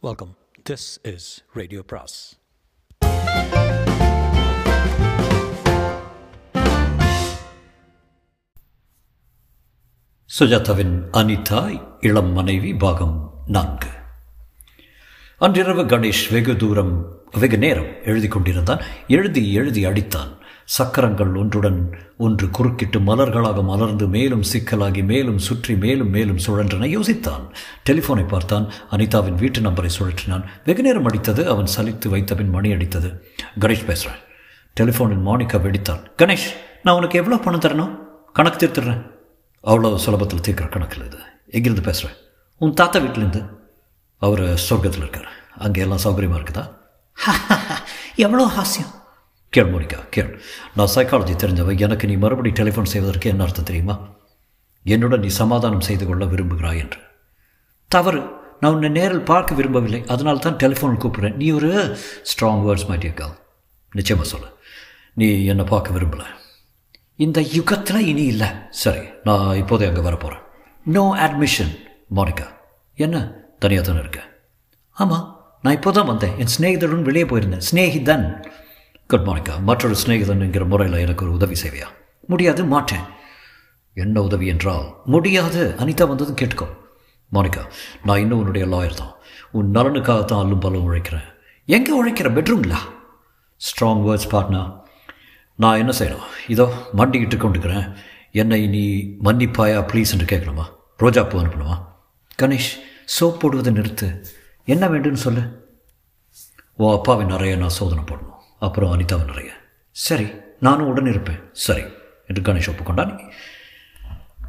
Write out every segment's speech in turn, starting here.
Welcome this is radio பிராஸ் சுஜாதாவின் அனிதா இளம் மனைவி பாகம் நான்கு. அன்றிரவு கணேஷ் வெகு தூரம் வெகு நேரம் எழுதி கொண்டிருந்தான். எழுதி எழுதி அடித்தான். சக்கரங்கள் ஒன்றுடன் ஒன்று குறுக்கிட்டு மலர்களாக மலர்ந்து மேலும் சிக்கலாகி மேலும் சுற்றி மேலும் மேலும் சுழன்றன. யோசித்தான். டெலிஃபோனை பார்த்தான். அனிதாவின் வீட்டு நம்பரை சுழற்றினான். வெகு நேரம் அடித்தது. அவன் சலித்து வைத்தபின் மணி அடித்தது. கணேஷ் பேசுகிறேன் டெலிஃபோனில் மானிகா வெடித்தான். கணேஷ் நான் உனக்கு எவ்வளோ பணம் தரணும்? கணக்கு தீர்த்துடுறேன். அவ்வளோ சுலபத்தில் தீர்க்கிற கணக்கில் இது. எங்கிருந்து பேசுகிறேன் உன் தாத்தா வீட்டிலேருந்து. அவர் சொர்க்கத்தில் இருக்கார் அங்கே எல்லாம் சௌகரியமாக இருக்குதா? எவ்வளோ ஹாஸ்யம். கேள் மோனிகா கேள் நான் சைக்காலஜி தெரிஞ்சவ எனக்கு நீ மறுபடி டெலிஃபோன் செய்வதற்கு என்ன அர்த்தம் தெரியுமா? என்னுடன் நீ சமாதானம் செய்து கொள்ள விரும்புகிறாய் என்று. தவறு. நான் உன்னை நேரில் பார்க்க விரும்பவில்லை. அதனால தான் டெலிஃபோனில் கூப்பிட்றேன். நீ ஒரு ஸ்ட்ராங் வேர்ட்ஸ் மை டியர் நிச்சயமாக சொல்லு. நீ என்னை பார்க்க விரும்பலை. இந்த யுகத்தில் இனி இல்லை. சரி நான் இப்போதே அங்கே வரப்போகிறேன் நோ அட்மிஷன் மோனிகா என்ன? தனியாக தானே இருக்க? ஆமாம் நான் இப்போ தான் வந்தேன். என் ஸ்நேகிதருடன் வெளியே போயிருந்தேன். ஸ்நேகிதன் குட் மார்னிங்கா மற்றொரு சிநேகிதன் என்கிற முறையில் எனக்கு ஒரு உதவி செய்வியா முடியாது மாட்டேன். என்ன உதவி என்றால் முடியாது. அனிதா வந்ததும் கேட்டுக்கோ. மோனிகா நான் இன்னும் உன்னுடைய லாயர் தான். உன் நலனுக்காக தான் அல்லும் பல்லும் உழைக்கிறேன். எங்கே உழைக்கிற? பெட்ரூம்லா ஸ்ட்ராங் வேர்ட்ஸ் பார்ட்னா நான் என்ன செய்யணும்? இதோ மண்டிக்கிட்டு கொண்டுக்கிறேன் என்னை நீ மன்னிப்பாயா ப்ளீஸ் என்று கேட்கணுமா? ரோஜா பூ அனுப்பணுமா? கணேஷ் சோப் போடுவதை நிறுத்து. என்ன வேண்டும்னு சொல்லு? உன் அப்பாவை நிறைய நான் சோதனை போடணும். அப்புறம் அனிதா நிறைய சரி நானும் உடன் இருப்பேன். சரி என்று கணேஷ் ஒப்புக்கொண்டான்.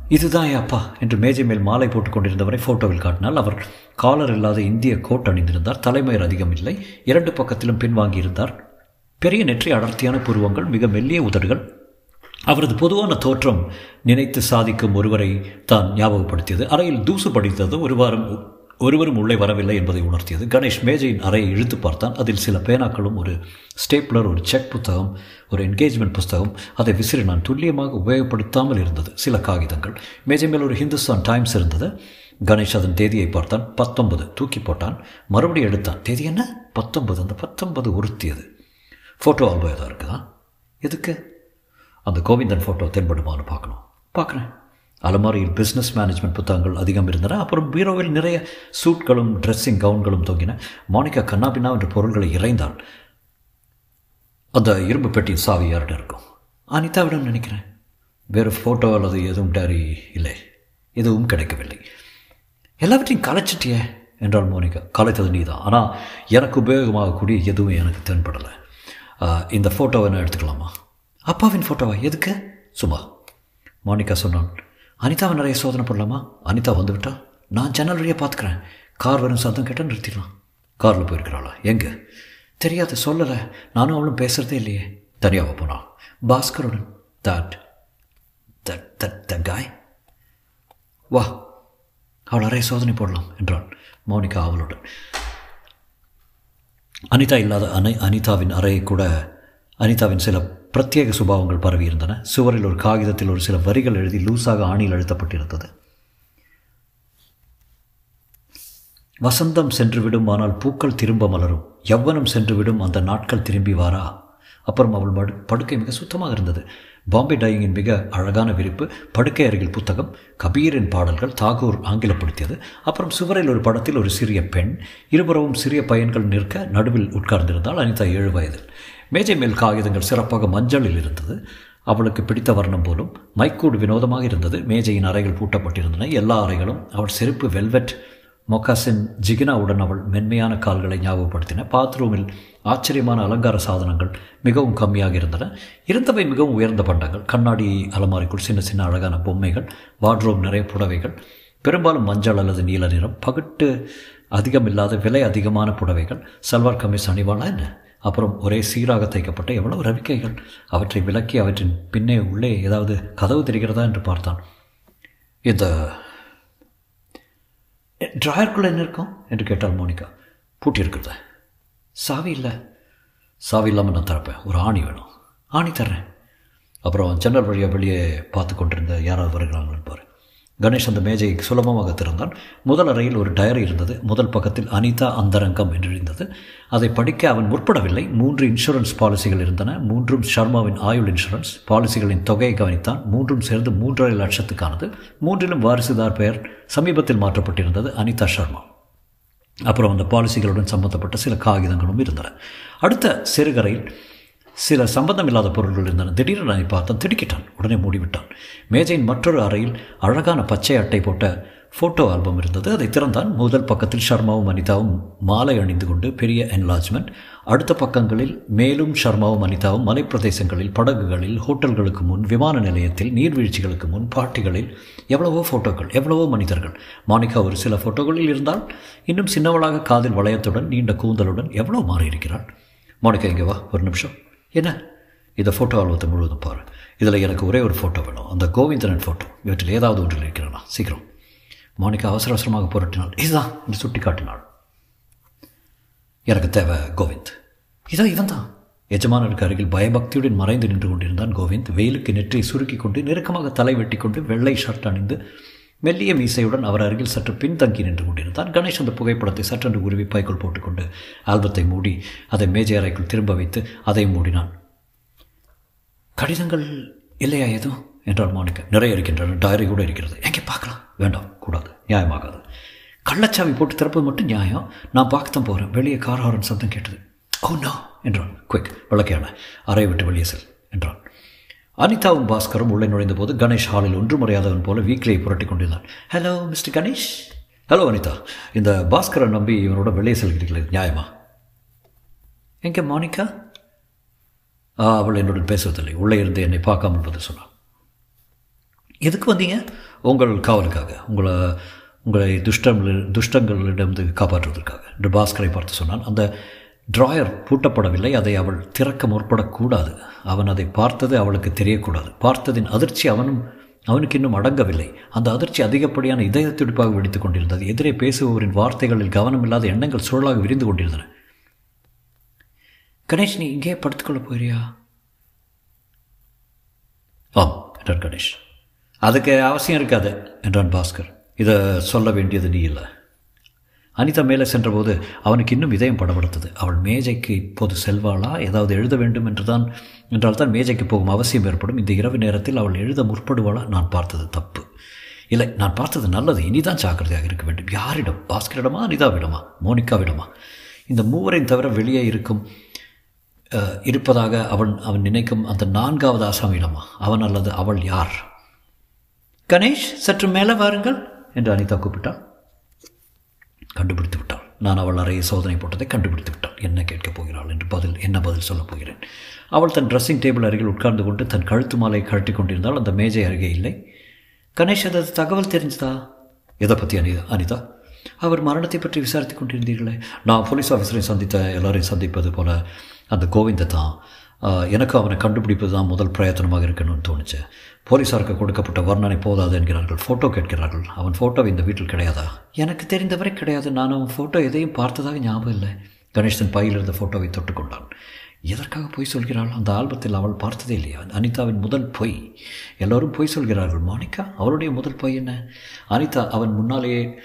இதுதான் என் அப்பா என்று மேஜை மேல் மாலை போட்டுக் கொண்டிருந்தவரை ஃபோட்டோவில் காட்டினால் அவர் காலர் இல்லாத இந்திய கோட் அணிந்திருந்தார். தலைமயிர் அதிகம் இல்லை. இரண்டு பக்கத்திலும் பின்வாங்கியிருந்தார். பெரிய நெற்றி அடர்த்தியான புருவங்கள் மிக மெல்லிய உதடுகள். அவரது பொதுவான தோற்றம் நினைத்து சாதிக்கும் ஒருவரை தான் ஞாபகப்படுத்தியது. அறையில் தூசு படித்தது ஒரு வாரம் ஒருவரும் உள்ளே வரவில்லை என்பதை உணர்த்தியது. கணேஷ் மேஜையின் அறையை இழுத்து பார்த்தான். அதில் சில பேனாக்களும் ஒரு ஸ்டேப்லர் ஒரு செக் புத்தகம் ஒரு என்கேஜ்மெண்ட் புஸ்தகம் அதை விசிறி நான் துல்லியமாக உபயோகப்படுத்தாமல் இருந்தது. சில காகிதங்கள். மேஜை மேல் ஒரு ஹிந்துஸ்தான் டைம்ஸ் இருந்தது. கணேஷ் அதன் தேதியை பார்த்தான். பத்தொன்பது. தூக்கி போட்டான். மறுபடியும் எடுத்தான். தேதி என்ன? பத்தொன்பது. அந்த பத்தொன்பது உறுத்தியது. ஃபோட்டோ ஆல்பம் எதாவது இருக்குதா? எதுக்கு? அந்த கோவிந்தன் ஃபோட்டோ தென்படுமான்னு பார்க்கணும். பார்க்குறேன். அலமாரியில் பிஸ்னஸ் மேனேஜ்மெண்ட் புத்தகங்கள் அதிகம் இருந்தன. அப்புறம் பீரோவில் நிறைய சூட்களும் ட்ரெஸ்ஸிங் கவுன்களும் தொங்கின. மோனிகா கண்ணாபின்னா என்ற பொருள்களை இறைந்தாள். அந்த இரும்பு பெட்டியின் சாவி யார்கிட்ட இருக்கும்? அனிதாவிடம் நினைக்கிறேன். வேறு ஃபோட்டோ அல்லது எதுவும் டைரி இல்லை. எதுவும் கிடைக்கவில்லை. எல்லாவற்றையும் கலைச்சிட்டியே? என்றாள் மோனிகா கலைத்தது நீ தான் ஆனால் எனக்கு உபயோகமாகக்கூடிய எதுவும் எனக்கு தென்படலை. இந்த ஃபோட்டோவை நான் எடுத்துக்கலாமா? அப்பாவின் ஃபோட்டோவா எதுக்கு? சும்மா. மோனிகா சொன்னான். அனிதாவை நிறைய சோதனை பண்ணலாமா அனிதா வந்துவிட்டா? நான் ஜன்னல் வழியாக பார்த்துக்கிறேன் கார் வரும் சத்தம் கேட்டால் நிறுத்திடலாம். காரில் போயிருக்கிறாளா? எங்கே? தெரியாது சொல்லலை. நானும் அவளும் பேசுகிறதே இல்லையே. தனியாக போனா? பாஸ்கருடன். That that that the guy வா அவள் அறைய சோதனை போடலாம் என்றான் மௌனிகா அவளுடன். அனிதா இல்லாத அனை அனிதாவின் அறையை கூட அனிதாவின் சில பிரத்யேக சுபாவங்கள் பரவியிருந்தன. சுவரில் ஒரு காகிதத்தில் ஒரு சில வரிகள் எழுதி லூசாக ஆணியில் அழுத்தப்பட்டிருந்தது. வசந்தம் சென்றுவிடும் ஆனால் பூக்கள் திரும்ப மலரும். யவ்வனம் சென்றுவிடும் அந்த நாட்கள் திரும்பி வாரா? அப்புறம் அவள் படு படுக்கை மிக சுத்தமாக இருந்தது. பாம்பே டையிங்கின் மிக அழகான விரிப்பு படுக்கை அருகில் புத்தகம் கபீரின் பாடல்கள் தாகூர் ஆங்கிலப்படுத்தியது. அப்புறம் சுவரில் ஒரு படத்தில் ஒரு சிறிய பெண் இருபுறவும் சிறிய பையன்கள் நிற்க நடுவில் உட்கார்ந்திருந்தால் அனிதா ஏழு வயதில். மேஜை மேல் காகிதங்கள் சிறப்பாக மஞ்சளில் இருந்தது. அவளுக்கு பிடித்த வர்ணம் போலும் மைக்கூடு வினோதமாக இருந்தது. மேஜையின் அறைகள் பூட்டப்பட்டிருந்தன. எல்லா அறைகளும் அவள் செருப்பு வெல்வெட் மொக்காசின் ஜிகினாவுடன் அவள் மென்மையான கால்களை ஞாபகப்படுத்தின. பாத்ரூமில் ஆச்சரியமான அலங்கார சாதனங்கள் மிகவும் கம்மியாக இருந்தன. இருந்தவை மிகவும் உயர்ந்த பண்டங்கள். கண்ணாடி அலமாரிக்குள் சின்ன சின்ன அழகான பொம்மைகள் வார்ட்ரோப் நிறைய புடவைகள் பெரும்பாலும் மஞ்சள் அல்லது நீல நிறம் பகட்டு அதிகம் இல்லாத விலை அதிகமான புடவைகள் சல்வார் கமீஸ் அணிவாளா என்ன? அப்புறம் ஒரே சீராக தைக்கப்பட்ட எவ்வளவு ரவிக்கைகள்? அவற்றை விலக்கி அவற்றின் பின்னே உள்ளே ஏதாவது கதவு தெரிகிறதா என்று பார்த்தான். இந்த ட்ராயருக்குள்ளே என்ன இருக்கும்? என்று கேட்டார் மோனிகா. பூட்டி இருக்கிறத. சாவி இல்லை. சாவி இல்லாமல் நான் தரப்பேன். ஒரு ஆணி வேணும். ஆணி தர்றேன். அப்புறம் ஜன்னல் வழியாக வெளியே பார்த்து கொண்டிருந்த யாராவது வருகிறாங்கன்னு பாரு. கணேஷ் அந்த மேஜையை சுலபமாக திறந்தான். முதல் அறையில் ஒரு டயரி இருந்தது. முதல் பக்கத்தில் அனிதா அந்தரங்கம் என்றிருந்தது அதை படிக்க அவன் முற்படவில்லை. மூன்று இன்சூரன்ஸ் பாலிசிகள் இருந்தன. மூன்றும் ஷர்மாவின் ஆயுள் இன்சூரன்ஸ் பாலிசிகளின் தொகையை கவனித்தான். மூன்றும் சேர்ந்து மூன்றரை லட்சத்துக்கானது. மூன்றிலும் வாரிசுதார் பெயர் சமீபத்தில் மாற்றப்பட்டிருந்தது. அனிதா சர்மா அப்புறம் அந்த பாலிசிகளுடன் சம்பந்தப்பட்ட சில காகிதங்களும் இருந்தன. அடுத்த சிறுகரையில் சில சம்பந்தமில்லாத பொருள்கள் இருந்தன. திடீரென அதை பார்த்தான். திடுக்கிட்டான். உடனே மூடிவிட்டான். மேஜையின் மற்றொரு அறையில் அழகான பச்சை அட்டை போட்ட ஃபோட்டோ ஆல்பம் இருந்தது. அதை திறந்தான். முதல் பக்கத்தில் ஷர்மாவும் அனிதாவும் மாலை அணிந்து கொண்டு பெரிய என்லாஜ்மெண்ட் அடுத்த பக்கங்களில் மேலும் ஷர்மாவும் அனிதாவும் மலைப்பிரதேசங்களில் படகுகளில் ஹோட்டல்களுக்கு முன் விமான நிலையத்தில் நீர்வீழ்ச்சிகளுக்கு முன் பாட்டிகளில் எவ்வளவோ ஃபோட்டோக்கள் எவ்வளவோ மனிதர்கள். மாணிக்கா ஒரு சில ஃபோட்டோக்களில் இருந்தால் இன்னும் சின்னவளாக காதில் வளையத்துடன் நீண்ட கூந்தலுடன் எவ்வளோ மாறியிருக்கிறாள்? மாணிக்கா இங்கே வா. ஒரு நிமிஷம். என்ன? இதை ஃபோட்டோ ஆல்பத்தை முழுவதும் பாரு. இதில் எனக்கு ஒரே ஒரு ஃபோட்டோ வேணும். அந்த கோவிந்தனன் ஃபோட்டோ இவற்றில் ஏதாவது ஒன்றில் இருக்கிறானா? சீக்கிரம். மாணிக்கா அவசர அவசரமாக புரட்டினாள். இதுதான் என்று சுட்டி காட்டினாள் எனக்கு தேவை கோவிந்த். இதான் இவன் தான் எஜமானருக்கு அருகில் பயபக்தியுடன் மறைந்து நின்று கொண்டிருந்தான் கோவிந்த். வெயிலுக்கு நெற்றியை சுருக்கி கொண்டு நெருக்கமாக தலை வெட்டி கொண்டு வெள்ளை ஷர்ட் அணிந்து மெல்லிய மீசையுடன் அவர் அருகில் சற்று பின்தங்கி நின்று கொண்டிருந்தார் கணேஷ் அந்த புகைப்படத்தை சற்றென்று உருவி பாய்க்குள் போட்டுக்கொண்டு ஆல்பத்தை மூடி அதை மேஜை அறைக்குள் திரும்ப வைத்து அதை மூடினான். கடிதங்கள் இல்லையா எதுவும் என்றால் மாணிக்க நிறைய இருக்கின்றன. டைரி கூட இருக்கிறது. எங்கே பார்க்கலாம்? வேண்டாம். கூடாது. நியாயமாகாது. கள்ளச்சாவி போட்டு திறப்பது மட்டும் நியாயம். நான் பார்க்கத்தான் போகிறேன் வெளியே கார் ஹாரன் சத்தம் கேட்டது. Oh ஓ நோ என்றான். குயிக் விளக்கையான அறையை விட்டு வெளியே செல் என்றான். அனிதாவும் பாஸ்கரும் உள்ளே நுழைந்த போது கணேஷ் ஹாலில் ஒன்று முறையாதவன் போல வீக்கிலியை புரட்டி கொண்டிருந்தான். Hello mister Ganesh? Hello Anitha. இந்த பாஸ்கரை நம்பி இவனோட வெளியே செல்கிறீர்களே நியாயமா? எங்கே மாணிக்கா ஆ அவள் என்னுடன் பேசுவதில்லை. உள்ளே இருந்து என்னை பார்க்காமல் பதில் சொன்னான் எதுக்கு வந்தீங்க? உங்கள் காவலுக்காக. உங்களை உங்களை துஷ்டங்கள் துஷ்டங்களிடமிருந்து காப்பாற்றுவதற்காக. என்று பாஸ்கரை பார்த்து சொன்னான். அந்த டிராயர் பூட்டப்படவில்லை. அதை அவள் திறக்க முற்படக்கூடாது. அவன் அதை பார்த்தது அவளுக்கு தெரியக்கூடாது. பார்த்ததின் அதிர்ச்சி அவனும் அவனுக்கு இன்னும் அடங்கவில்லை. அந்த அதிர்ச்சி அதிகப்படியான இதய துடிப்பாக வெடித்துக் கொண்டிருந்தது. எதிரே பேசுபவரின் வார்த்தைகளில் கவனமில்லாத எண்ணங்கள் சுழலாக விரிந்து கொண்டிருந்தன. கணேஷ் நீ இங்கே படுத்துக்கொள்ள போறியா? ஆம் என்றான் கணேஷ். அதுக்கு அவசியம் இருக்காது என்றான் பாஸ்கர். இதை சொல்ல வேண்டியது நீ இல்லை. அனிதா மேலே சென்றபோது அவனுக்கு இன்னும் இதயம் படப்படுத்தது அவள் மேஜைக்கு இப்போது செல்வாளா? ஏதாவது எழுத வேண்டும் என்றுதான் என்றால் தான் மேஜைக்கு போகும் அவசியம் ஏற்படும். இந்த இரவு நேரத்தில் அவள் எழுத முற்படுவாளா? நான் பார்த்தது தப்பு. இல்லை நான் பார்த்தது நல்லது. இனிதான் ஜாக்கிரதையாக இருக்க வேண்டும். யாரிடம்? பாஸ்கரிடமா அனிதாவிடமா? மோனிகாவிடமா? இந்த மூவரையும் தவிர வெளியே இருக்கும் இருப்பதாக அவன் அவன் நினைக்கும் அந்த நான்காவது ஆசாமியிடமா? அவன் அல்லது அவள் யார்? கணேஷ் சற்று மேலே வாருங்கள் என்று அனிதா கூப்பிட்டாள். கண்டுபிடித்து விட்டாள் நான் அவள் அறையை சோதனை போட்டதை கண்டுபிடித்து விட்டாள் என்ன கேட்கப் போகிறாள் என்று பதில் என்ன பதில் சொல்லப் போகிறேன்? அவள் தன் ட்ரெஸ்ஸிங் டேபிள் அருகில் உட்கார்ந்து கொண்டு தன் கழுத்து மாலை கழட்டி கொண்டிருந்தால் அந்த மேஜை அருகே இல்லை. கணேஷ் அது தகவல் தெரிஞ்சதா? எதை பற்றி அனிதா? அனிதா? அவர் மரணத்தை பற்றி விசாரித்து கொண்டிருந்தீர்களே. நான் போலீஸ் ஆஃபீஸரை சந்தித்த எல்லாரையும் சந்திப்பது போல அந்த கோவிந்த தான். எனக்கு அவனை கண்டுபிடிப்பது தான் முதல் பிரயத்தனமாக இருக்கணும்னு தோணுச்சு. போலீஸாருக்கு கொடுக்கப்பட்ட வர்ணனை போதாது என்கிறார்கள். ஃபோட்டோ கேட்கிறார்கள். அவன் ஃபோட்டோ இந்த வீட்டில் கிடையாதா? எனக்கு தெரிந்தவரை கிடையாது. நான் அவன் ஃபோட்டோ எதையும் பார்த்ததாக ஞாபகம் இல்லை. கணேஷன் பையில் இருந்த ஃபோட்டோவை தொட்டுக்கொண்டான். எதற்காக பொய் சொல்கிறாள்? அந்த ஆல்பத்தில் அவள் பார்த்ததே இல்லையா? அனிதாவின் முதல் பொய். எல்லோரும் பொய் சொல்கிறார்கள். மாணிக்கா அவளுடைய முதல் பொய் என்ன? அனிதா அவன் முன்னாலேயே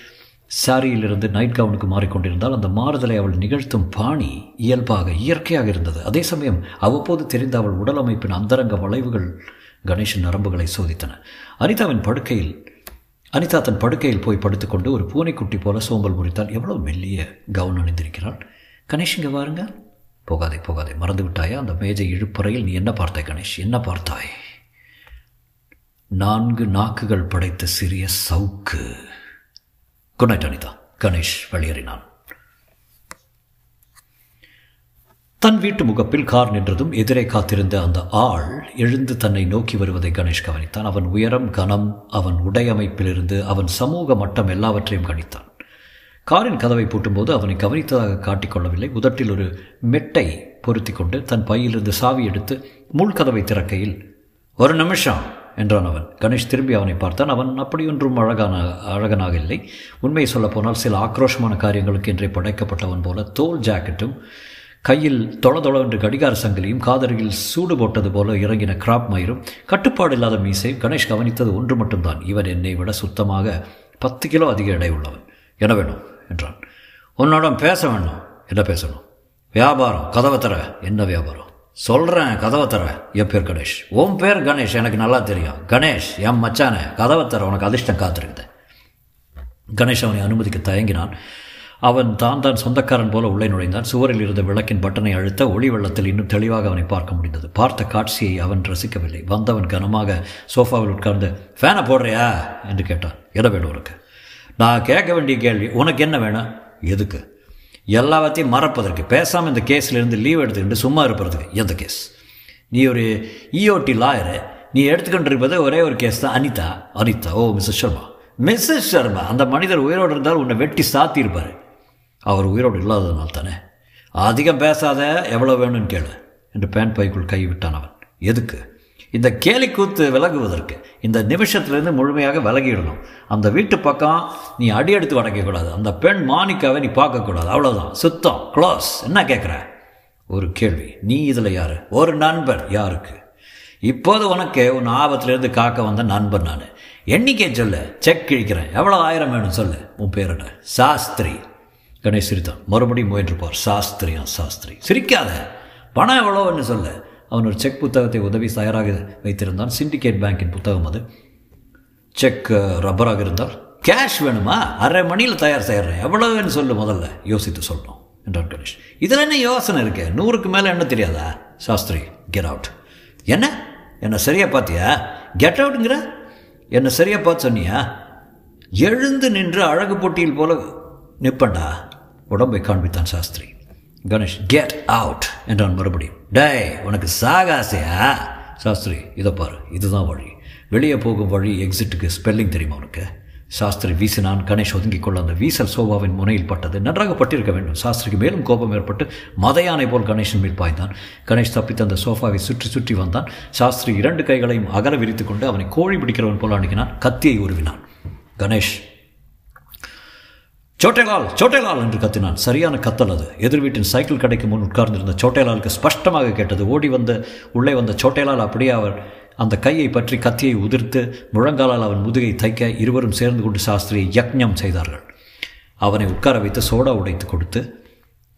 சாரியிலிருந்து நைட் கவுனுக்கு மாறிக்கொண்டிருந்தால் அந்த மாறுதலை அவள் நிகழ்த்தும் பாணி இயல்பாக இயற்கையாக இருந்தது. அதே சமயம் அவ்வப்போது தெரிந்த அவள் உடல் அமைப்பின் அந்தரங்க வளைவுகள் கணேஷின் நரம்புகளை சோதித்தன. அனிதாவின் படுக்கையில் அனிதா தன் படுக்கையில் போய் படுத்துக்கொண்டு ஒரு பூனைக்குட்டி போல சோம்பல் முறித்தால் எவ்வளவு மெல்லிய கவுன் அணிந்திருக்கிறாள். கணேஷ் இங்கே வாருங்க. போகாதே போகாதே மறந்து விட்டாயா? அந்த மேஜை இழுப்பறையில் நீ என்ன பார்த்தாய் கணேஷ்? என்ன பார்த்தாய்? நான்கு நாக்குகள் படைத்த சிறிய சவுக்கு. Good night Anitha. கணேஷ் வெளியேறினான். தன் வீட்டு முகப்பில் கார் நின்றதும் எதிரே காத்திருந்த அந்த ஆள் எழுந்து தன்னை நோக்கி வருவதை கணேஷ் கவனித்தான். அவன் உயரம் கனம் அவன் உடையமைப்பிலிருந்து அவன் சமூக மட்டம் எல்லாவற்றையும் கணித்தான். காரின் கதவை பூட்டும்போது அவனை கவனித்ததாக காட்டிக்கொள்ளவில்லை. உதட்டில் ஒரு மெட்டை பொருத்தி கொண்டு தன் பையிலிருந்து சாவி எடுத்து முள் கதவை திறக்கையில் ஒரு நிமிஷம் என்றான் அவன். கணேஷ் திரும்பி அவனை பார்த்தான். அவன் அப்படியொன்றும் அழகான அழகனாக இல்லை. உண்மையை சொல்லப்போனால் சில ஆக்ரோஷமான காரியங்களுக்கு என்றே படைக்கப்பட்டவன் போல தோல் ஜாக்கெட்டும் கையில் தொள தொள என்று கடிகார சங்கிலியும் காதருகில் சூடு போட்டது போல இறங்கின கிராப் மயிரும் கட்டுப்பாடு இல்லாத மீசையும் கணேஷ் கவனித்தது ஒன்று மட்டும்தான். இவன் என்னை விட சுத்தமாக பத்து கிலோ அதிக எடை உள்ளவன். என்ன வேணும்? என்றான். உன்னோட பேச வேணும். என்ன பேசணும்? வியாபாரம் கதவை தர. என்ன வியாபாரம்? சொல்கிறேன் கதவை தர. என் பேர் கணேஷ். உன் பேர் கணேஷ் எனக்கு நல்லா தெரியும். கணேஷ் என் மச்சானே கதவை தர. உனக்கு அதிர்ஷ்டம் காத்திருக்குது. கணேஷ் அவனை அனுமதிக்க தயங்கினான். அவன் தான் தான் சொந்தக்காரன் போல உள்ளே நுழைந்தான். சுவரில் இருந்த விளக்கின் பட்டனை அழுத்த ஒளி வெள்ளத்தில் இன்னும் தெளிவாக அவனை பார்க்க முடிந்தது. பார்த்த காட்சியை அவன் ரசிக்கவில்லை. வந்தவன் கனமாக சோஃபாவில் உட்கார்ந்து ஃபேனை போடுறியா? என்று கேட்டான். எதை வேணும் உனக்கு? நான் கேட்க வேண்டிய கேள்வி. உனக்கு என்ன வேணும்? எதுக்கு? எல்லாத்தையும் மறப்பதற்கு. பேசாமல் இந்த கேஸ்லேருந்து லீவ் எடுத்துக்கிட்டு சும்மா இருப்பதுக்கு எந்த கேஸ்? நீ ஒரு இஓடி லாயரு நீ எடுத்துக்கொண்டிருப்பது ஒரே ஒரு கேஸ் தான். Anitha. Anitha? Oh Mrs Sharma. Mrs Sharma. அந்த மனிதர் உயிரோடு இருந்தால் உன்னை வெட்டி சாத்தியிருப்பார். அவர் உயிரோடு இல்லாததுனால் தானே? அதிகம் பேசாத எவ்வளோ வேணும்னு கேளு என்று பேண்ட் பைக்குள் கை விட்டான் அவன். எதுக்கு? இந்த கேலி கூத்து விலகுவதற்கு இந்த நிமிஷத்துலேருந்து முழுமையாக விலகிடணும். அந்த வீட்டு பக்கம் நீ அடி எடுத்து வடக்கக்கூடாது அந்த பெண் மாணிக்காவை நீ பார்க்கக்கூடாது அவ்வளோதான் சுத்தம் க்ளோஸ் என்ன கேட்குற ஒரு கேள்வி. நீ இதில் யார்? ஒரு நண்பர் யாருக்கு? இப்போது உனக்கு உன் ஆபத்துலேருந்து காக்க வந்த நண்பன் நான். எண்ணிக்கை சொல்லு செக் கிழிக்கிறேன். எவ்வளோ ஆயிரம் வேணும் சொல்லு உன் பேரோட சாஸ்திரி. கணேஷ் சிரித்தான் மறுபடியும் முயன்றுப்பார் சாஸ்திரியா சாஸ்திரி. சிரிக்காத. பணம் எவ்வளோன்னு சொல்லு அவன் ஒரு செக் புத்தகத்தை உதவி தயாராக வைத்திருந்தான். சிண்டிகேட் பேங்கின் புத்தகம் அது. செக் ரப்பராக இருந்தால்? கேஷ் வேணுமா? அரை மணியில் தயார் செய்கிறேன் எவ்வளவுன்னு சொல்லு முதல்ல. யோசித்து சொல்லணும் என்றான் கணேஷ். இதில் என்ன யோசனை இருக்கு? நூறுக்கு மேலே என்ன தெரியாதா? சாஸ்திரி கெட் அவுட் என்ன? என்ன சரியாக பார்த்தியா? கெட் அவுட்டுங்கிற என்ன சரியாக பார்த்து சொன்னியா? எழுந்து நின்று அழகு போட்டியில் போல நிற்பண்டா? உடம்பை காண்பித்தான் சாஸ்திரி. கணேஷ் கெட் அவுட் என்றான் மறுபடியும். டேய் உனக்கு சாகாசையா? சாஸ்திரி இதை பாரு இதுதான் வழி. வெளியே போகும் வழி எக்ஸிட்டுக்கு ஸ்பெல்லிங் தெரியுமா உனக்கு? சாஸ்திரி வீசினான் கணேஷ் ஒதுங்கிக் கொள்ள அந்த வீசல் சோபாவின் முனையில் பட்டது. நன்றாக பட்டிருக்க வேண்டும். சாஸ்திரிக்கு மேலும் கோபம் ஏற்பட்டு மதையானை போல் கணேஷின் மேல் பாய்ந்தான். கணேஷ் தப்பித்து அந்த சோஃபாவை சுற்றி சுற்றி வந்தான். சாஸ்திரி இரண்டு கைகளையும் அகல விரித்து கொண்டு அவனை கோழி பிடிக்கிறவன் போல் அணுகினான். கத்தியை உருவினான். கணேஷ் சோட்டேலால் சோட்டேலால் என்று கத்தினான். சரியான கத்தல் அது. எதிர் வீட்டின் சைக்கிள் கடைக்கு முன் உட்கார்ந்திருந்த சோட்டேலாலுக்கு ஸ்பஷ்டமாக கேட்டது. ஓடி வந்த உள்ளே வந்த சோட்டேலால் அப்படியே அவர் அந்த கையை பற்றி கத்தியை உதிர்த்து முழங்காலால் அவன் முதுகை தைக்க இருவரும் சேர்ந்து கொண்டு சாஸ்திரியை யக்ஞம் செய்தார்கள். அவனை உட்கார வைத்து சோடா உடைத்து கொடுத்து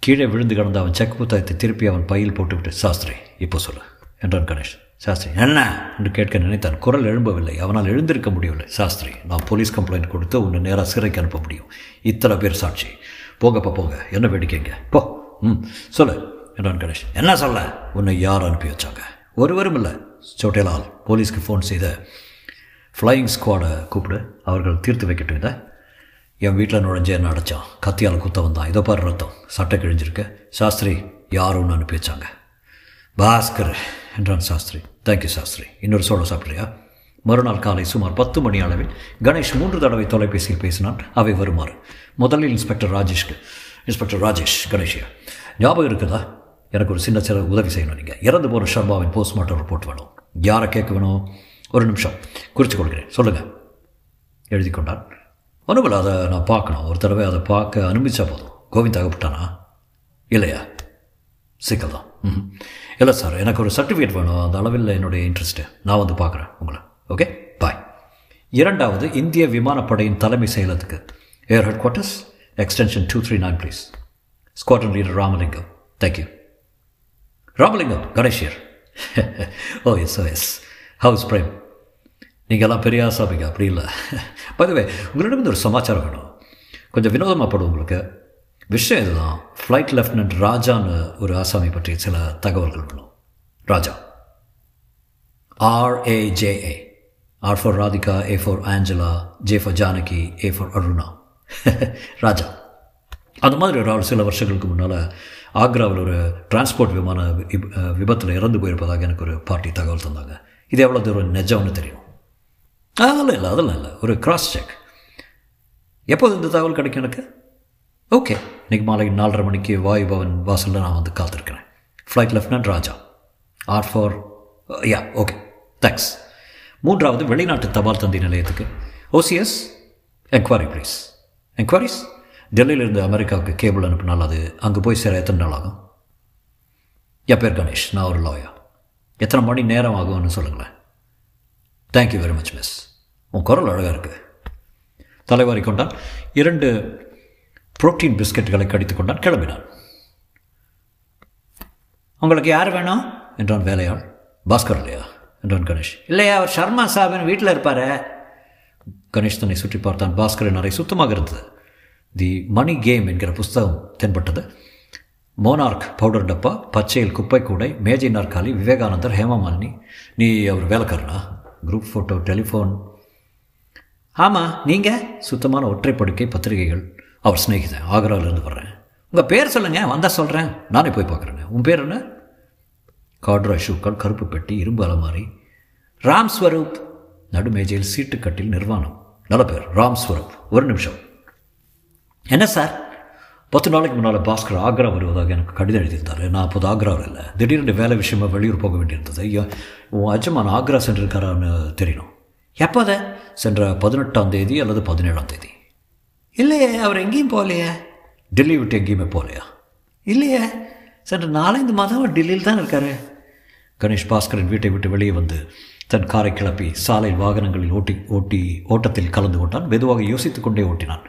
கீழே விழுந்து கிடந்த அவன் செக் புத்தகத்தை திருப்பி அவன் பையில் போட்டுவிட்டு சாஸ்திரி இப்போ சொல்லு என்றான் கணேஷ். சாஸ்திரி என்ன என்று கேட்க நினைத்தான். குரல் எழும்பவில்லை. அவனால் எழுந்திருக்க முடியவில்லை. சாஸ்திரி நான் போலீஸ் கம்ப்ளைண்ட் கொடுத்து உன்னை நேராக சிறைக்கு அனுப்ப முடியும். இத்தனை பேர் சாட்சி. போங்கப்பா போங்க. என்ன வேடிக்கைங்க? போ. ம் சொல்லு என்றான் கணேஷ். என்ன சொல்ல? உன்னை யார் அனுப்பி வச்சாங்க? ஒருவரும் இல்லை. சோட்டேலால் போலீஸ்க்கு ஃபோன் செய்த ஃப்ளையிங் ஸ்குவாடை கூப்பிடு. அவர்கள் தீர்த்து வைக்கட்டும் இதை. என் வீட்டில் நுழைஞ்சு என்ன அடைச்சான். கத்தியால் குத்த வந்தான் இதோ பாரு ரத்தம். சட்டை கிழிஞ்சிருக்கு. சாஸ்திரி யார் ஒன்று அனுப்பி வச்சாங்க? பாஸ்கர் என்றான் சாஸ்திரி. தேங்க்யூ சாஸ்திரி. இன்னொரு சோழ சாப்பிட்றியா? மறுநாள் காலை சுமார் பத்து மணி அளவில் கணேஷ் மூன்று தடவை தொலைபேசியில் பேசினான். அவை வருமாறு. முதலில் இன்ஸ்பெக்டர் ராஜேஷ்க்கு இன்ஸ்பெக்டர் ராஜேஷ் கணேஷியா. ஞாபகம் இருக்குதா? எனக்கு ஒரு சின்ன சில உதவி செய்யணும் நீங்கள் இறந்து போகிற ஷர்மாவின் போஸ்ட்மார்ட்டம் ரிப்போர்ட் வேணும். யாரை கேட்க வேணும்? ஒரு நிமிஷம். குறித்து கொள்கிறேன். சொல்லுங்கள் எழுதி கொண்டான் ஒன்றுமில்ல அதை நான் பார்க்கணும். ஒரு தடவை அதை பார்க்க அனுமதிச்சா போதும். கோவிந்த் அகப்பட்டானா? இல்லையா? சிக்கல் தான் இல்லை சார் எனக்கு ஒரு சர்டிஃபிகேட் வேணும். அந்த அளவில் என்னுடைய இன்ட்ரெஸ்ட்டு நான் வந்து பார்க்குறேன் உங்களை. ஓகே பாய் இரண்டாவது இந்திய விமானப்படையின் தலைமை செயலத்துக்கு. Air headquarters extension two three nine please squadron leader Ramalingam thank you Ramalingam கணேஷியர் oh yes oh yes ஹவுஸ் பிரேம் நீங்கள்லாம் பெரிய ஆசாமிங்க அப்படி இல்லை. பதுவே உங்களிடம் இந்த ஒரு சமாச்சாரம் வேணும். கொஞ்சம் வினோதமாக போடும் உங்களுக்கு. விஷயம் இதுதான் ஃப்ளைட் லெஃப்டினன்ட் ராஜான்னு ஒரு ஆசாமி பற்றிய சில தகவல்கள் வேணும் Raja. R A J A R for Radhika A for Angela J for Janaki A for Aruna Raja. அந்த மாதிரி ஒரு ஆள் சில வருஷங்களுக்கு முன்னால் ஆக்ராவில் ஒரு டிரான்ஸ்போர்ட் விமான விபத்தில் இறந்து போயிருப்பதாக எனக்கு ஒரு பார்ட்டி தகவல் தந்தாங்க. இது எவ்வளோ தூரம் நிஜம்னு தெரியும்? அதெல்லாம் இல்லை அதெல்லாம் இல்லை. ஒரு கிராஸ் செக் எப்போது இந்த தகவல் கிடைக்கும் எனக்கு? ஓகே இன்றைக்கி மாலை நாலரை மணிக்கு வாயு பவன் வாசலில் நான் வந்து காத்திருக்கிறேன். Flight lieutenant Raja. R for yeah okay thanks மூன்றாவது வெளிநாட்டு தபால் தந்தி நிலையத்துக்கு. ஓசிஎஸ் என்கொயரி ப்ளீஸ் என்கொயரிஸ் டெல்லியிலிருந்து அமெரிக்காவுக்கு கேபிள் அனுப்பினால் அது அங்கே போய் சேர எத்தனை நாள் ஆகும்? என் பேர் கணேஷ் நான் ஒரு லாயர் எத்தனை மணி நேரம் ஆகும்னு சொல்லுங்களேன். தேங்க்யூ வெரி மச் மிஸ் உன் குரல் அழகாக இருக்குது தலைவாரி கொண்டால் இரண்டு புரோட்டீன் பிஸ்கெட்டுகளை கடித்து கொண்டான் கிளம்பினான். உங்களுக்கு யார் வேணும்? என்றான் வேலையாள். பாஸ்கர் இல்லையா? என்றான் கணேஷ். இல்லையா அவர் சர்மா சாபின் வீட்டில் இருப்பார். கணேஷ் தன்னை சுற்றி பார்த்தான். பாஸ்கரின் அறை சுத்தமாக இருந்தது. தி மணி கேம் என்கிற புஸ்தகம் தென்பட்டது. மோனார்க் பவுடர் டப்பா பச்சையில் குப்பை கூடை மேஜை நாற்காலி விவேகானந்தர் ஹேமமாலினி. நீ அவர் வேலைக்காரனா? Group photo telephone. ஆமாம் நீங்கள் சுத்தமான ஒற்றைப்படுக்கை பத்திரிகைகள். அவர் சிநேகிதன் ஆக்ராவிலேருந்து வர்றேன். உங்கள் பேர் சொல்லுங்கள் வந்தால் சொல்கிறேன் நானே போய் பார்க்குறேன்னு உன் பேர் என்ன? காட்ரா ஷூக்கள் கருப்பு பெட்டி இரும்பு அலமாரி. ராம் ஸ்வரூப் நடுமேஜையில் சீட்டுக்கட்டில் நிர்வாணம். நல்ல பேர் ராம் ஸ்வரூப் ஒரு நிமிஷம். என்ன சார்? பத்து நாளைக்கு முன்னால் பாஸ்கர் ஆக்ரா வருவதாக எனக்கு கடிதம் எழுதியிருந்தார். நான் அப்போது ஆக்ராவில் இல்லை. திடீர்னு வேலை விஷயமா வெளியூர் போக வேண்டியிருந்தது. ஐயோ உன் அஜமான் ஆக்ரா சென்றிருக்காரான்னு தெரியணும். எப்போதை? சென்ற பதினெட்டாம் தேதி அல்லது பதினேழாம் தேதி. இல்லையே அவர் எங்கேயும் போகலையே. டெல்லி விட்டு எங்கேயுமே போகலையா? இல்லையே. சென்ற நாலஞ்சு மாதம் டெல்லியில் தான் இருக்காரு. கணேஷ் பாஸ்கரின் வீட்டை விட்டு வெளியே வந்து தன் காரை கிளப்பி சாலையில் வாகனங்களில் ஓட்டி ஓட்டி ஓட்டத்தில் கலந்து கொண்டான். மெதுவாக யோசித்துக் கொண்டே ஓட்டினான்.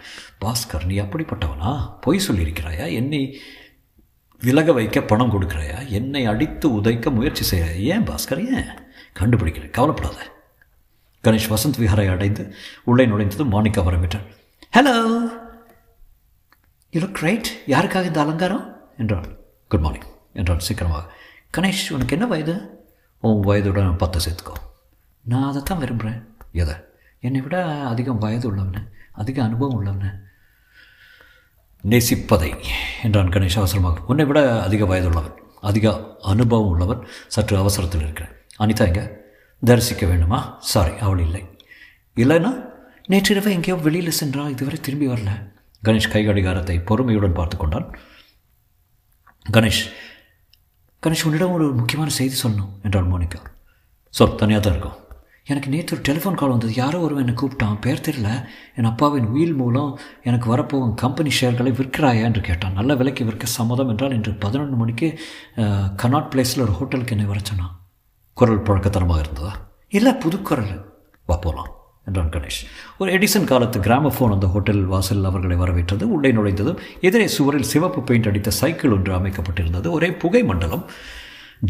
பாஸ்கர் நீ அப்படிப்பட்டவனா? பொய் சொல்லியிருக்கிறாயா? என்னை விலக வைக்க பணம் கொடுக்குறாயா? என்னை அடித்து உதைக்க முயற்சி செய்ய ஏன் பாஸ்கர் ஏன்? கண்டுபிடிக்கிறேன் கவலைப்படாத. கணேஷ் வசந்த் விஹாரை அடைந்து உள்ளே நுழைந்ததும் மாணிக்கா வரவேற்றார். ஹலோ யூ லுக் ரைட் யாருக்காக இந்த அலங்காரம்? என்றாள். குட் மார்னிங் என்றான் சீக்கிரமாக. கணேஷ் உனக்கு என்ன வயது? உன் வயதுடன் பத்து சேர்த்துக்கோ. நான் அதை தான் விரும்புகிறேன் எதை? என்னை விட அதிகம் வயது உள்ளவன அதிக அனுபவம் உள்ளவன. நேசிப்பதை என்றான் கணேஷ் அவசரமாக. உன்னை விட அதிக வயதுள்ளவன் அதிக அனுபவம் உள்ளவன் சற்று அவசரத்தில் இருக்கிறேன். அனிதா எங்க? தரிசிக்க வேண்டுமா? சாரி அவள் இல்லை. இல்லைன்னா நேற்றிரவு எங்கேயோ வெளியில் சென்றால் இதுவரை திரும்பி வரல. கணேஷ் கை கடிகாரத்தை பொறுமையுடன் பார்த்து கொண்டான். கணேஷ் கணேஷ் உன்னிடம் ஒரு முக்கியமான செய்தி சொல்லணும் என்றாள் மோனிகா. சொல் தனியாக தான் இருக்கும். எனக்கு நேற்று ஒரு டெலிஃபோன் கால் வந்தது. யாரோ ஒருவன் என்னை கூப்பிட்டான். பேர் தெரியல. என் அப்பாவின் வீல் மூலம் எனக்கு வரப்போகும் கம்பெனி ஷேர்களை விற்கிறாயா என்று கேட்டான். நல்ல விலைக்கு விற்க சம்மதம் என்றால் இன்று பதினொன்று மணிக்கு கனாட் பிளேஸில் ஒரு ஹோட்டலுக்கு என்னை வர சொன்னான். குரல் பழக்கத்தனமாக இருந்ததா? இல்லை புது குரல். வா போகலாம் என்றான் கணேஷ். ஒரு எடிசன் காலத்து கிராமஃபோன் அந்த ஹோட்டல் வாசல் அவர்களை வரவேற்றது. உள்ளே நுழைந்ததும் எதிரே சுவரில் சிவப்பு பெயிண்ட் அடித்த சைக்கிள் ஒன்று அமைக்கப்பட்டிருந்தது. ஒரே புகை மண்டலம்.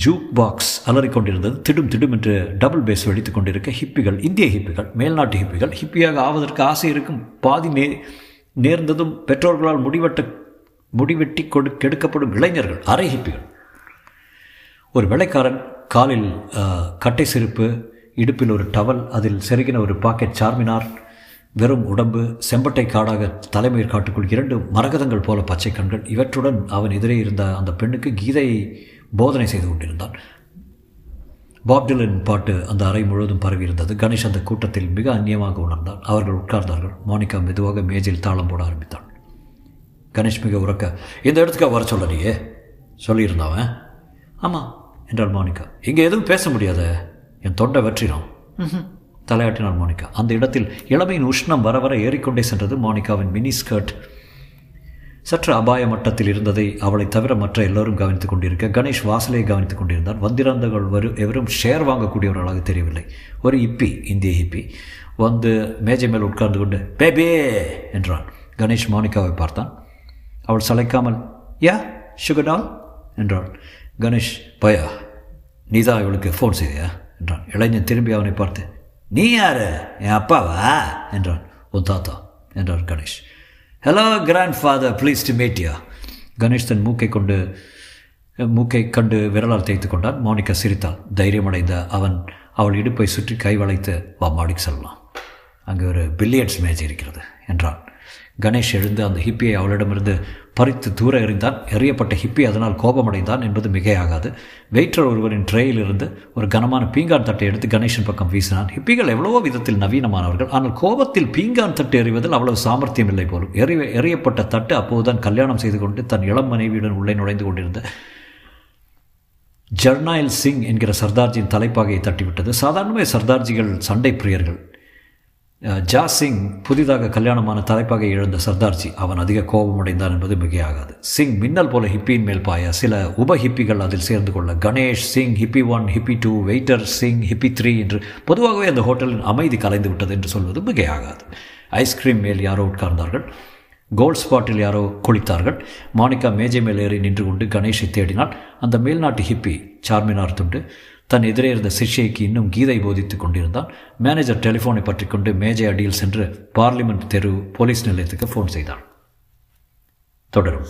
ஜூக் பாக்ஸ் அலறிக்கொண்டிருந்தது திடும் திடும் என்று டபுள் பேஸ் வெடித்துக் கொண்டிருக்க ஹிப்பிகள் இந்திய ஹிப்பிகள் மேல்நாட்டு ஹிப்பிகள் ஹிப்பியாக ஆவதற்கு ஆசை இருக்கும். பாதி நே நேர்ந்ததும் பெற்றோர்களால் முடிவட்ட முடிவெட்டி கொடு கெடுக்கப்படும் இளைஞர்கள் அரை ஹிப்பிகள் ஒரு வெள்ளைக்காரன் காலில் கட்டை செருப்பு இடுப்பில் ஒரு டவல் அதில் செருகின ஒரு பாக்கெட் சார்மினார் வெறும் உடம்பு செம்பட்டை காடாக தலைமையில் காட்டுக்குள் இரண்டு மரகதங்கள் போல பச்சை கண்கள் இவற்றுடன் அவன் எதிரே இருந்த அந்த பெண்ணுக்கு கீதையை போதனை செய்து கொண்டிருந்தான். பாப்டிலின் பாட்டு அந்த அறை முழுவதும் பரவியிருந்தது கணேஷ் அந்த கூட்டத்தில் மிக அந்நியமாக உணர்ந்தான். அவர்கள் உட்கார்ந்தார்கள். மோனிகா மெதுவாக மேஜில் தாளம் போட ஆரம்பித்தான். கணேஷ் மிக உறக்க இந்த இடத்துக்கு வர சொல்லலையே? சொல்லியிருந்தாவன் ஆமாம் என்றாள் மோனிகா. இங்கே எதுவும் பேச முடியாத? என் தொண்டை வெற்றினோம் தலையாட்டினாள் மோனிகா. அந்த இடத்தில் இளமையின் உஷ்ணம் வர வர ஏறிக்கொண்டே சென்றது மோனிகாவின் மினி ஸ்கர்ட். சற்று அபாய மட்டத்தில் இருந்ததை அவளை தவிர மற்ற எல்லோரும் கவனித்துக் கொண்டிருக்க கணேஷ் வாசலை கவனித்துக் கொண்டிருந்தார். வந்திருந்தவர்கள் வரு எவரும் ஷேர் வாங்கக்கூடியவர்களாக தெரியவில்லை. ஒரு இப்பி இந்திய ஹிப்பி வந்து மேஜை மேல் உட்கார்ந்து கொண்டு பேபே என்றான். கணேஷ் மோனிகாவை பார்த்தான். அவள் சளைக்காமல் யா சுகடால் என்றாள் கணேஷ் பயா நீதான் இவளுக்கு ஃபோன் செய்தியா என்றான். இளைஞன் திரும்பி அவனை பார்த்து நீ யாரு? என் அப்பாவா? என்றான். உன் தாத்தா என்றார் Ganesh. Hello grandfather please to meet ya Ganesh தன் மூக்கை கொண்டு மூக்கை கண்டு விரலால் தேய்த்து கொண்டான். மோனிகா சிரித்தாள். தைரியமடைந்த அவன் அவள் இடுப்பை சுற்றி கை வளைத்து வா மாடிக்கு செல்லலாம். அங்கே ஒரு பில்லியட்ஸ் மேஜ் இருக்கிறது என்றான். கணேஷ் எழுந்து அந்த ஹிப்பியை அவளிடமிருந்து பறித்து தூர எறிந்தான் எறியப்பட்ட ஹிப்பி அதனால் கோபமடைந்தான் என்பது மிகையாகாது. வெயிட்டர் ஒருவரின் ட்ரேயிலிருந்து ஒரு கனமான பீங்கான் தட்டை எடுத்து கணேஷன் பக்கம் வீசினான். ஹிப்பிகள் எவ்வளவோ விதத்தில் நவீனமானவர்கள் ஆனால் கோபத்தில் பீங்கான் தட்டு எறிவதில் அவ்வளவு சாமர்த்தியம் இல்லை போலும். எறி எறியப்பட்ட தட்டு அப்போதுதான் கல்யாணம் செய்து கொண்டு தன் இளம் மனைவியுடன் உள்ளே நுழைந்து கொண்டிருந்த ஜர்னாயில் சிங் என்கிற சர்தார்ஜியின் தலைப்பாகையை தட்டிவிட்டது. சாதாரணமே சர்தார்ஜிகள் சண்டை பிரியர்கள். ஜாசிங் ஜா சிங் புதிதாக கல்யாணமான தலைப்பாக இழந்த சர்தார்ஜி அவன் அதிக கோபமடைந்தான் என்பது மிகையாகாது. சிங் மின்னல் போல ஹிப்பியின் மேல் பாய சில உப ஹிப்பிகள் அதில் சேர்ந்து கொள்ள Ganesh Singh hippie one hippie two waiter Singh hippie three என்று பொதுவாகவே அந்த ஹோட்டலின் அமைதி கலைந்து விட்டது என்று சொல்வது மிகையாகாது. ஐஸ்கிரீம் மேல் யாரோ உட்கார்ந்தார்கள். கோல்ட் ஸ்பாட்டில் யாரோ குளித்தார்கள். மாணிக்கா மேஜை மேல் ஏறி நின்று கொண்டு கணேஷை தேடினாள். அந்த மேல்நாட்டு ஹிப்பி சார்மினார் துண்டு தன் எதிரே இருந்த சிஷ்யைக்கு இன்னும் கீதை போதித்துக் கொண்டிருந்தான். மேனேஜர் டெலிஃபோனை பற்றி கொண்டு மேஜை அடியில் சென்று பார்லிமெண்ட் தெரு போலீஸ் நிலையத்துக்கு ஃபோன் செய்தார் தொடரும்.